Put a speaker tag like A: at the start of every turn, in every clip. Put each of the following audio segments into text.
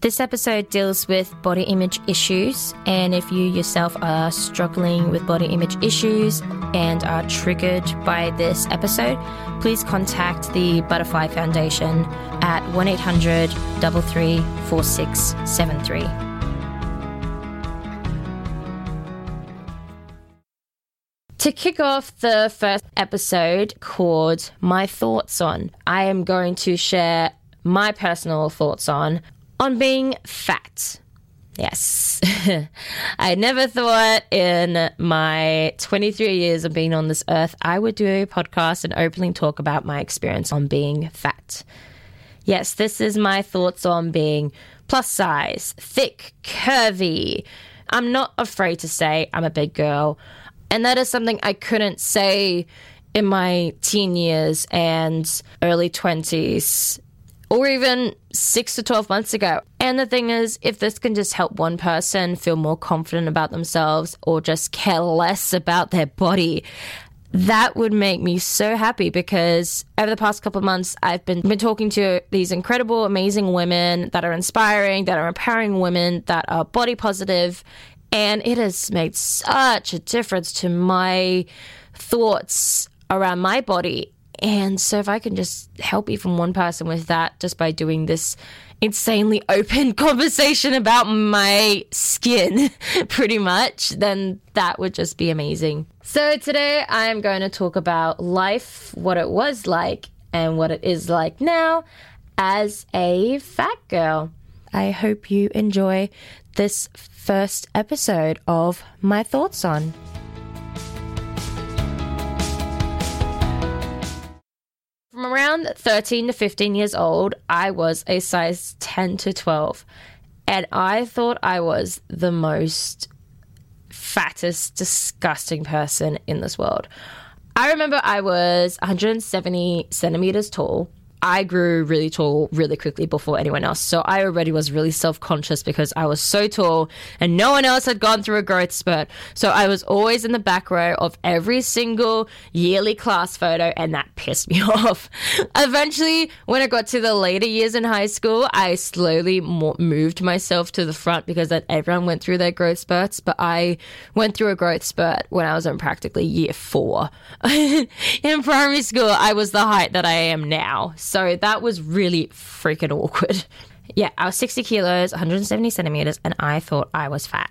A: This episode deals with body image issues, and if you yourself are struggling with body image issues and are triggered by this episode, please contact the Butterfly Foundation at 1 800 33 4673. To kick off the first episode called My Thoughts on, I am going to share my personal thoughts on on being fat. Yes. I never thought in my 23 years of being on this earth I would do a podcast and openly talk about my experience on being fat. Yes, this is my thoughts on being plus size, thick, curvy. I'm not afraid to say I'm a big girl. And that is something I couldn't say in my teen years and early 20s or even six to 12 months ago. And the thing is, if this can just help one person feel more confident about themselves or just care less about their body, that would make me so happy because over the past couple of months, I've been, been talking to these incredible, amazing women that are inspiring, that are empowering women, that are body positive, And it has made such a difference to my thoughts around my body and so, if I can just help even one person with that just by doing this insanely open conversation about my skin, pretty much, then that would just be amazing. So, today I am going to talk about life, what it was like, and what it is like now as a fat girl. I hope you enjoy this first episode of My Thoughts on. From around 13 to 15 years old, I was a size 10 to 12. And I thought I was the most fattest, disgusting person in this world. I remember I was 170 centimeters tall. I grew really tall really quickly before anyone else. So I already was really self conscious because I was so tall and no one else had gone through a growth spurt. So I was always in the back row of every single yearly class photo and that pissed me off. Eventually, when I got to the later years in high school, I slowly mo- moved myself to the front because then everyone went through their growth spurts. But I went through a growth spurt when I was in practically year four. in primary school, I was the height that I am now. So that was really freaking awkward. Yeah, I was 60 kilos, 170 centimeters, and I thought I was fat.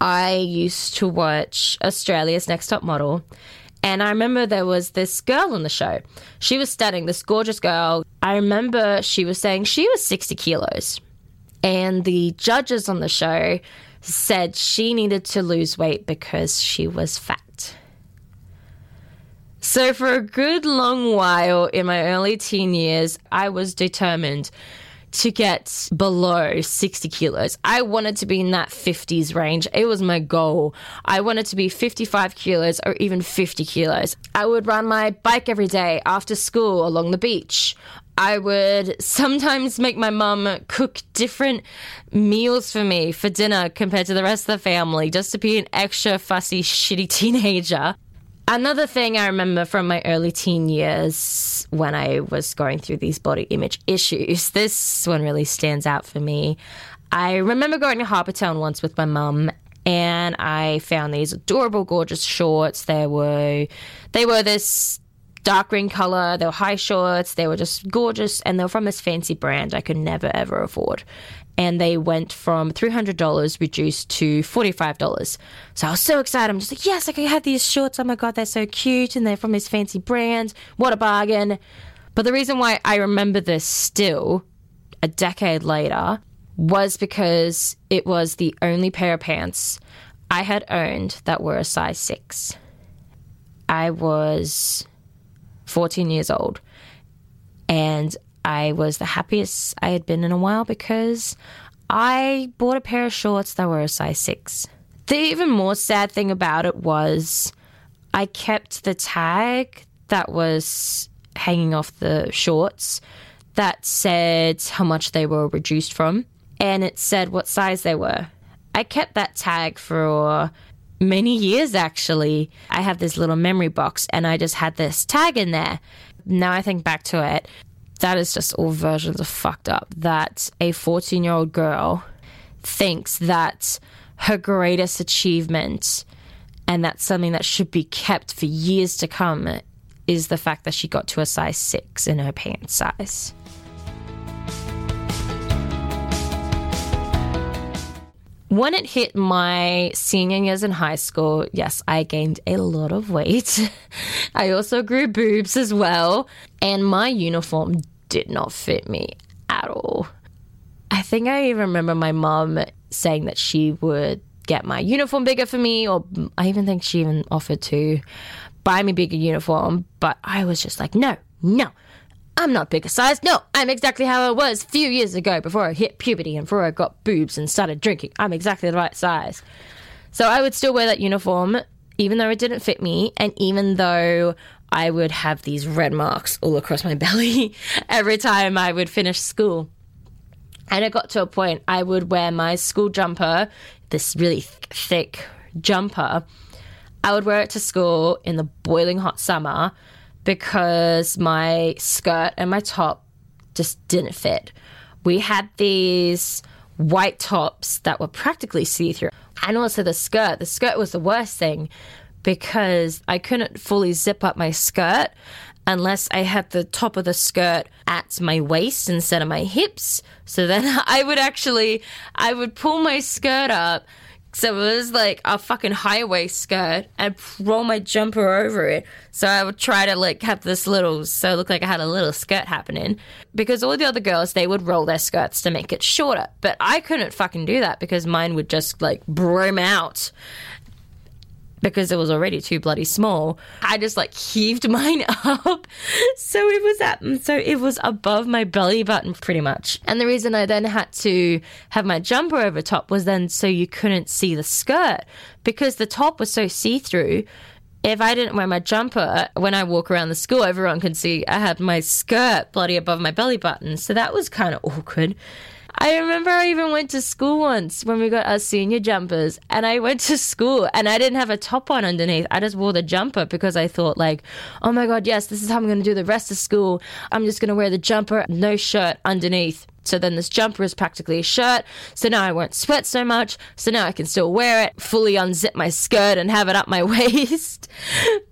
A: I used to watch Australia's Next Top Model, and I remember there was this girl on the show. She was stunning, this gorgeous girl. I remember she was saying she was 60 kilos, and the judges on the show said she needed to lose weight because she was fat. So, for a good long while in my early teen years, I was determined to get below 60 kilos. I wanted to be in that 50s range. It was my goal. I wanted to be 55 kilos or even 50 kilos. I would run my bike every day after school along the beach. I would sometimes make my mum cook different meals for me for dinner compared to the rest of the family just to be an extra fussy, shitty teenager. Another thing I remember from my early teen years when I was going through these body image issues, this one really stands out for me. I remember going to Harbour Town once with my mum and I found these adorable, gorgeous shorts. They were they were this dark green color. They were high shorts. They were just gorgeous, and they were from this fancy brand I could never ever afford and they went from $300 reduced to $45. So I was so excited. I'm just like, yes, I can have these shorts. Oh my God, they're so cute. And they're from this fancy brand. What a bargain. But the reason why I remember this still a decade later was because it was the only pair of pants I had owned that were a size six. I was 14 years old and I was the happiest I had been in a while because I bought a pair of shorts that were a size six. The even more sad thing about it was I kept the tag that was hanging off the shorts that said how much they were reduced from, and it said what size they were. I kept that tag for many years actually. I have this little memory box and I just had this tag in there. Now I think back to it, that is just all versions of fucked up. That a 14 year old girl thinks that her greatest achievement and that's something that should be kept for years to come is the fact that she got to a size six in her pants size. When it hit my senior years in high school, yes, I gained a lot of weight. I also grew boobs as well, and my uniform did not fit me at all. I think I even remember my mom saying that she would get my uniform bigger for me, or I even think she even offered to buy me bigger uniform, but I was just like, no, no, I'm not bigger size. No, I'm exactly how I was a few years ago before I hit puberty and before I got boobs and started drinking. I'm exactly the right size. So I would still wear that uniform, even though it didn't fit me, and even though I would have these red marks all across my belly every time I would finish school. And it got to a point I would wear my school jumper, this really th- thick jumper. I would wear it to school in the boiling hot summer because my skirt and my top just didn't fit. We had these white tops that were practically see through. And also the skirt. The skirt was the worst thing because I couldn't fully zip up my skirt unless I had the top of the skirt at my waist instead of my hips. So then I would actually I would pull my skirt up so it was like a fucking high waist skirt and roll my jumper over it. So I would try to like have this little, so it looked like I had a little skirt happening. Because all the other girls, they would roll their skirts to make it shorter. But I couldn't fucking do that because mine would just like broom out because it was already too bloody small. I just like heaved mine up. So it was at so it was above my belly button pretty much. And the reason I then had to have my jumper over top was then so you couldn't see the skirt because the top was so see-through. If I didn't wear my jumper when I walk around the school, everyone can see I had my skirt bloody above my belly button. So that was kind of awkward. I remember I even went to school once when we got our senior jumpers, and I went to school and I didn't have a top on underneath. I just wore the jumper because I thought, like, oh my God, yes, this is how I'm going to do the rest of school. I'm just going to wear the jumper, no shirt underneath. So then this jumper is practically a shirt. So now I won't sweat so much. So now I can still wear it, fully unzip my skirt and have it up my waist.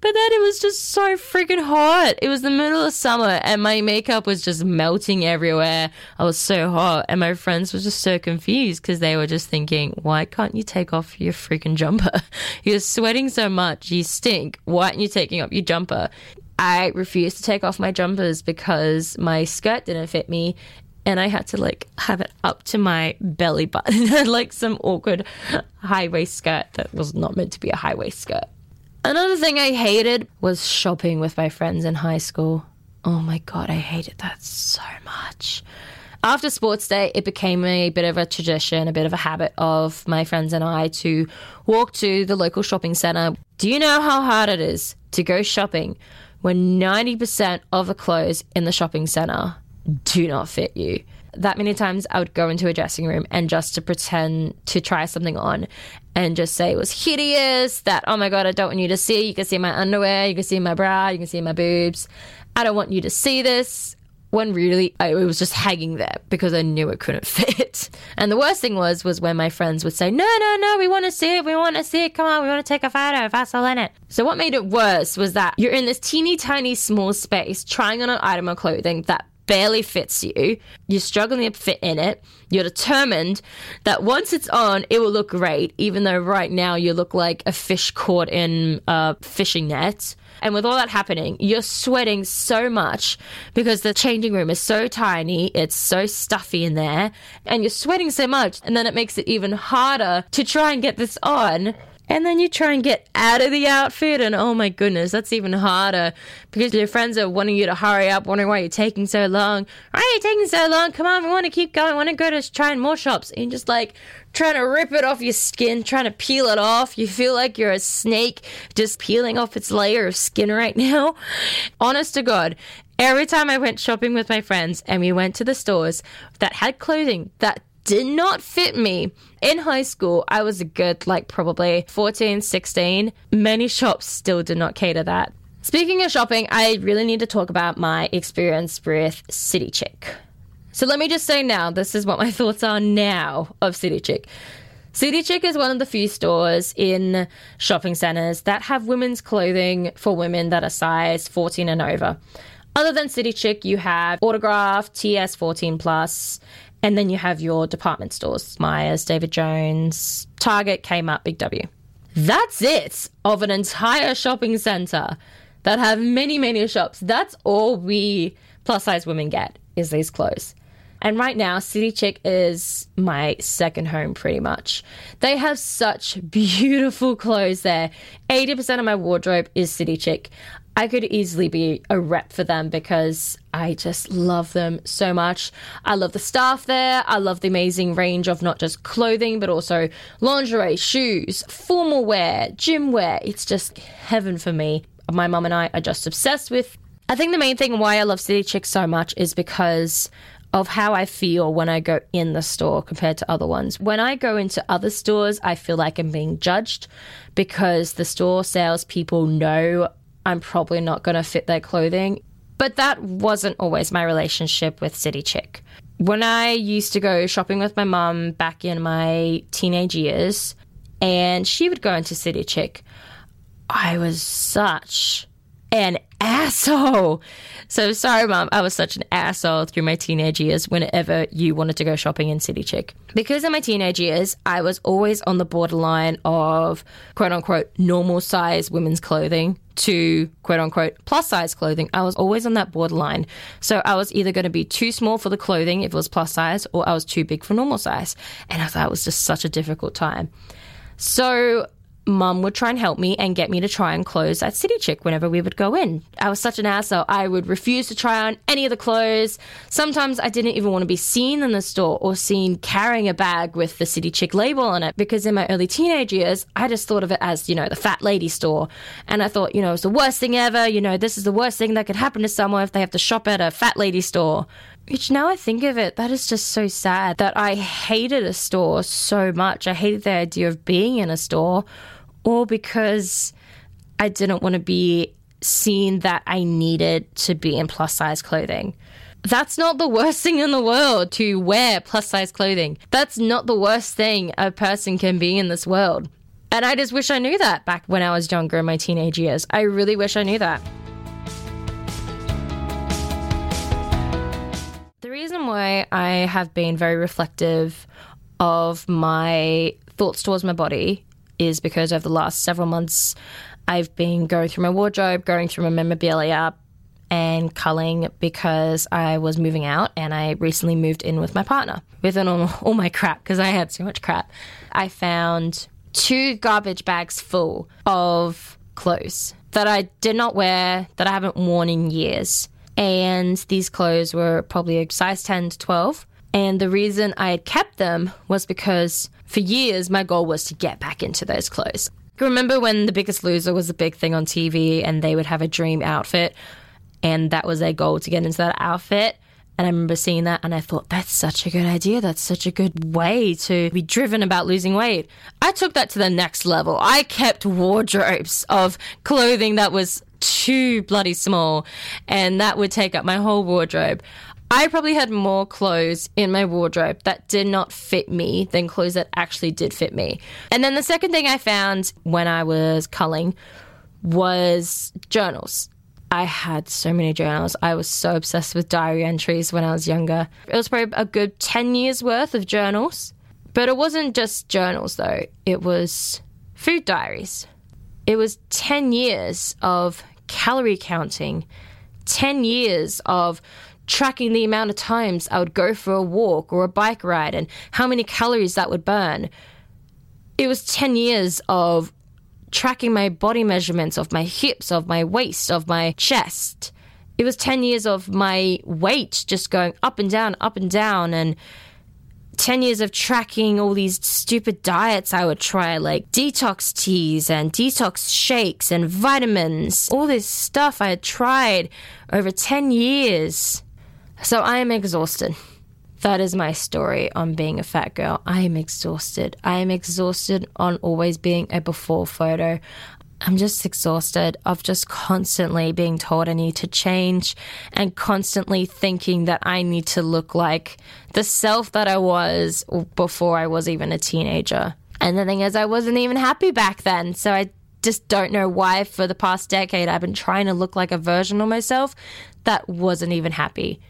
A: but then it was just so freaking hot. It was the middle of summer and my makeup was just melting everywhere. I was so hot and my friends were just so confused because they were just thinking, why can't you take off your freaking jumper? You're sweating so much. You stink. Why aren't you taking off your jumper? I refused to take off my jumpers because my skirt didn't fit me and I had to like have it up to my belly button, like some awkward high waist skirt that was not meant to be a high waist skirt. Another thing I hated was shopping with my friends in high school. Oh my god, I hated that so much. After sports day, it became a bit of a tradition, a bit of a habit of my friends and I to walk to the local shopping center. Do you know how hard it is to go shopping when 90% of the clothes in the shopping center do not fit you. That many times I would go into a dressing room and just to pretend to try something on and just say it was hideous, that, oh my God, I don't want you to see. You can see my underwear, you can see my bra, you can see my boobs. I don't want you to see this. When really I, it was just hanging there because I knew it couldn't fit. And the worst thing was was when my friends would say, "No, no, no, we want to see it. We want to see it. Come on, we want to take a photo. That's all in it." So what made it worse was that you're in this teeny tiny small space trying on an item of clothing that barely fits you, you're struggling to fit in it, you're determined that once it's on, it will look great, even though right now you look like a fish caught in a fishing net. And with all that happening, you're sweating so much because the changing room is so tiny, it's so stuffy in there, and you're sweating so much, and then it makes it even harder to try and get this on and then you try and get out of the outfit, and oh my goodness, that's even harder because your friends are wanting you to hurry up, wondering why you're taking so long. Why are you taking so long? Come on, we want to keep going. We want to go to trying more shops. And just like trying to rip it off your skin, trying to peel it off. You feel like you're a snake just peeling off its layer of skin right now. Honest to God, Every time I went shopping with my friends and we went to the stores that had clothing that did not fit me. In high school, I was a good, like, probably 14, 16. Many shops still did not cater that. Speaking of shopping, I really need to talk about my experience with City Chic. So let me just say now, this is what my thoughts are now of City Chic. City Chic is one of the few stores in shopping centers that have women's clothing for women that are size 14 and over. Other than City Chic, you have Autograph, TS 14 Plus, and then you have your department stores Myers, David Jones, Target, Kmart, Big W. That's it of an entire shopping center that have many, many shops. That's all we plus size women get is these clothes. And right now, City Chic is my second home pretty much. They have such beautiful clothes there. 80% of my wardrobe is City Chic. I could easily be a rep for them because I just love them so much. I love the staff there. I love the amazing range of not just clothing, but also lingerie, shoes, formal wear, gym wear. It's just heaven for me. My mum and I are just obsessed with. I think the main thing why I love City Chic so much is because of how I feel when I go in the store compared to other ones. When I go into other stores, I feel like I'm being judged because the store salespeople know I'm probably not going to fit their clothing. But that wasn't always my relationship with City Chic. When I used to go shopping with my mum back in my teenage years, and she would go into City Chic, I was such an asshole. So sorry, mom. I was such an asshole through my teenage years whenever you wanted to go shopping in City Chic. Because in my teenage years, I was always on the borderline of quote unquote normal size women's clothing to quote unquote plus size clothing. I was always on that borderline. So I was either going to be too small for the clothing if it was plus size, or I was too big for normal size. And I thought it was just such a difficult time. So mum would try and help me and get me to try on clothes at City Chic whenever we would go in. I was such an asshole. I would refuse to try on any of the clothes. Sometimes I didn't even want to be seen in the store or seen carrying a bag with the City Chic label on it because in my early teenage years, I just thought of it as, you know, the fat lady store. And I thought, you know, it's the worst thing ever. You know, this is the worst thing that could happen to someone if they have to shop at a fat lady store. Which now I think of it, that is just so sad that I hated a store so much. I hated the idea of being in a store or because I didn't want to be seen that I needed to be in plus size clothing. That's not the worst thing in the world to wear plus size clothing. That's not the worst thing a person can be in this world. And I just wish I knew that back when I was younger in my teenage years. I really wish I knew that. Reason why I have been very reflective of my thoughts towards my body is because over the last several months, I've been going through my wardrobe, going through my memorabilia, and culling because I was moving out and I recently moved in with my partner with all, all my crap because I had so much crap. I found two garbage bags full of clothes that I did not wear, that I haven't worn in years. And these clothes were probably a size 10 to 12. And the reason I had kept them was because for years, my goal was to get back into those clothes. Remember when The Biggest Loser was a big thing on TV and they would have a dream outfit and that was their goal to get into that outfit? And I remember seeing that and I thought, that's such a good idea. That's such a good way to be driven about losing weight. I took that to the next level. I kept wardrobes of clothing that was too bloody small and that would take up my whole wardrobe. I probably had more clothes in my wardrobe that did not fit me than clothes that actually did fit me. And then the second thing I found when I was culling was journals. I had so many journals. I was so obsessed with diary entries when I was younger. It was probably a good 10 years worth of journals. But it wasn't just journals, though, it was food diaries. It was 10 years of calorie counting, 10 years of tracking the amount of times I would go for a walk or a bike ride and how many calories that would burn. It was 10 years of tracking my body measurements of my hips, of my waist, of my chest. It was 10 years of my weight just going up and down, up and down, and 10 years of tracking all these stupid diets I would try, like detox teas and detox shakes and vitamins, all this stuff I had tried over 10 years. So I am exhausted. That is my story on being a fat girl. I am exhausted. I am exhausted on always being a before photo. I'm just exhausted of just constantly being told I need to change and constantly thinking that I need to look like the self that I was before I was even a teenager. And the thing is, I wasn't even happy back then. So I just don't know why for the past decade I've been trying to look like a version of myself that wasn't even happy.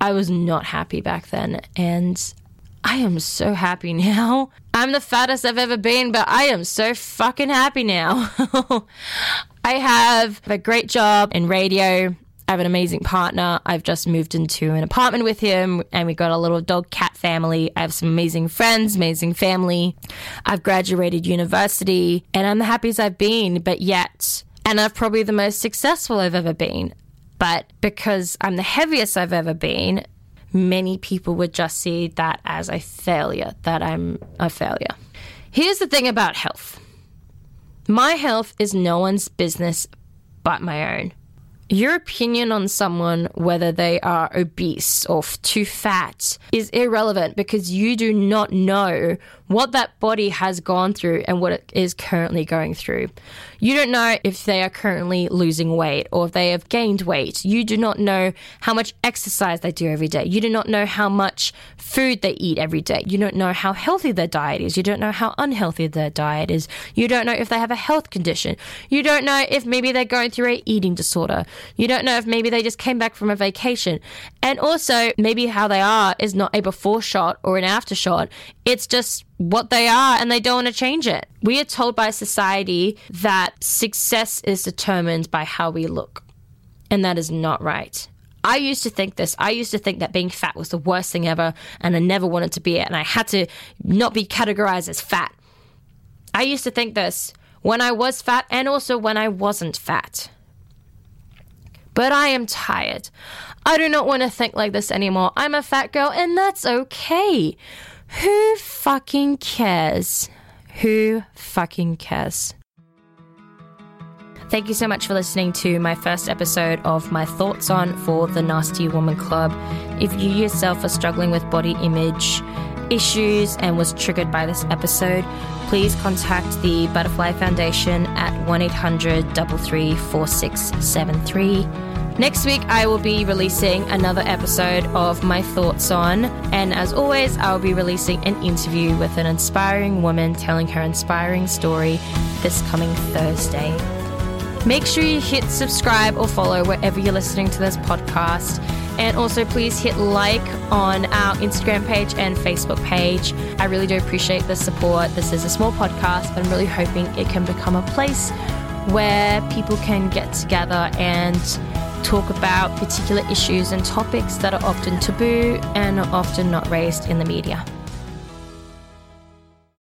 A: I was not happy back then. And I am so happy now. I'm the fattest I've ever been, but I am so fucking happy now. I have a great job in radio. I have an amazing partner. I've just moved into an apartment with him and we've got a little dog cat family. I have some amazing friends, amazing family. I've graduated university and I'm the happiest I've been, but yet, and I'm probably the most successful I've ever been. But because I'm the heaviest I've ever been, many people would just see that as a failure, that I'm a failure. Here's the thing about health my health is no one's business but my own. Your opinion on someone, whether they are obese or too fat, is irrelevant because you do not know what that body has gone through and what it is currently going through. You don't know if they are currently losing weight or if they have gained weight. You do not know how much exercise they do every day. You do not know how much food they eat every day. You don't know how healthy their diet is. You don't know how unhealthy their diet is. You don't know if they have a health condition. You don't know if maybe they're going through a eating disorder. You don't know if maybe they just came back from a vacation. And also, maybe how they are is not a before shot or an after shot. It's just what they are and they don't want to change it. We are told by society that success is determined by how we look. And that is not right. I used to think this. I used to think that being fat was the worst thing ever and I never wanted to be it and I had to not be categorized as fat. I used to think this when I was fat and also when I wasn't fat. But I am tired. I do not want to think like this anymore. I'm a fat girl and that's okay. Who fucking cares? Who fucking cares? Thank you so much for listening to my first episode of my thoughts on For the Nasty Woman Club. If you yourself are struggling with body image issues and was triggered by this episode, please contact the Butterfly Foundation at 1 800 4673. Next week, I will be releasing another episode of My Thoughts On. And as always, I will be releasing an interview with an inspiring woman telling her inspiring story this coming Thursday. Make sure you hit subscribe or follow wherever you're listening to this podcast. And also, please hit like on our Instagram page and Facebook page. I really do appreciate the support. This is a small podcast, but I'm really hoping it can become a place where people can get together and talk about particular issues and topics that are often taboo and are often not raised in the media.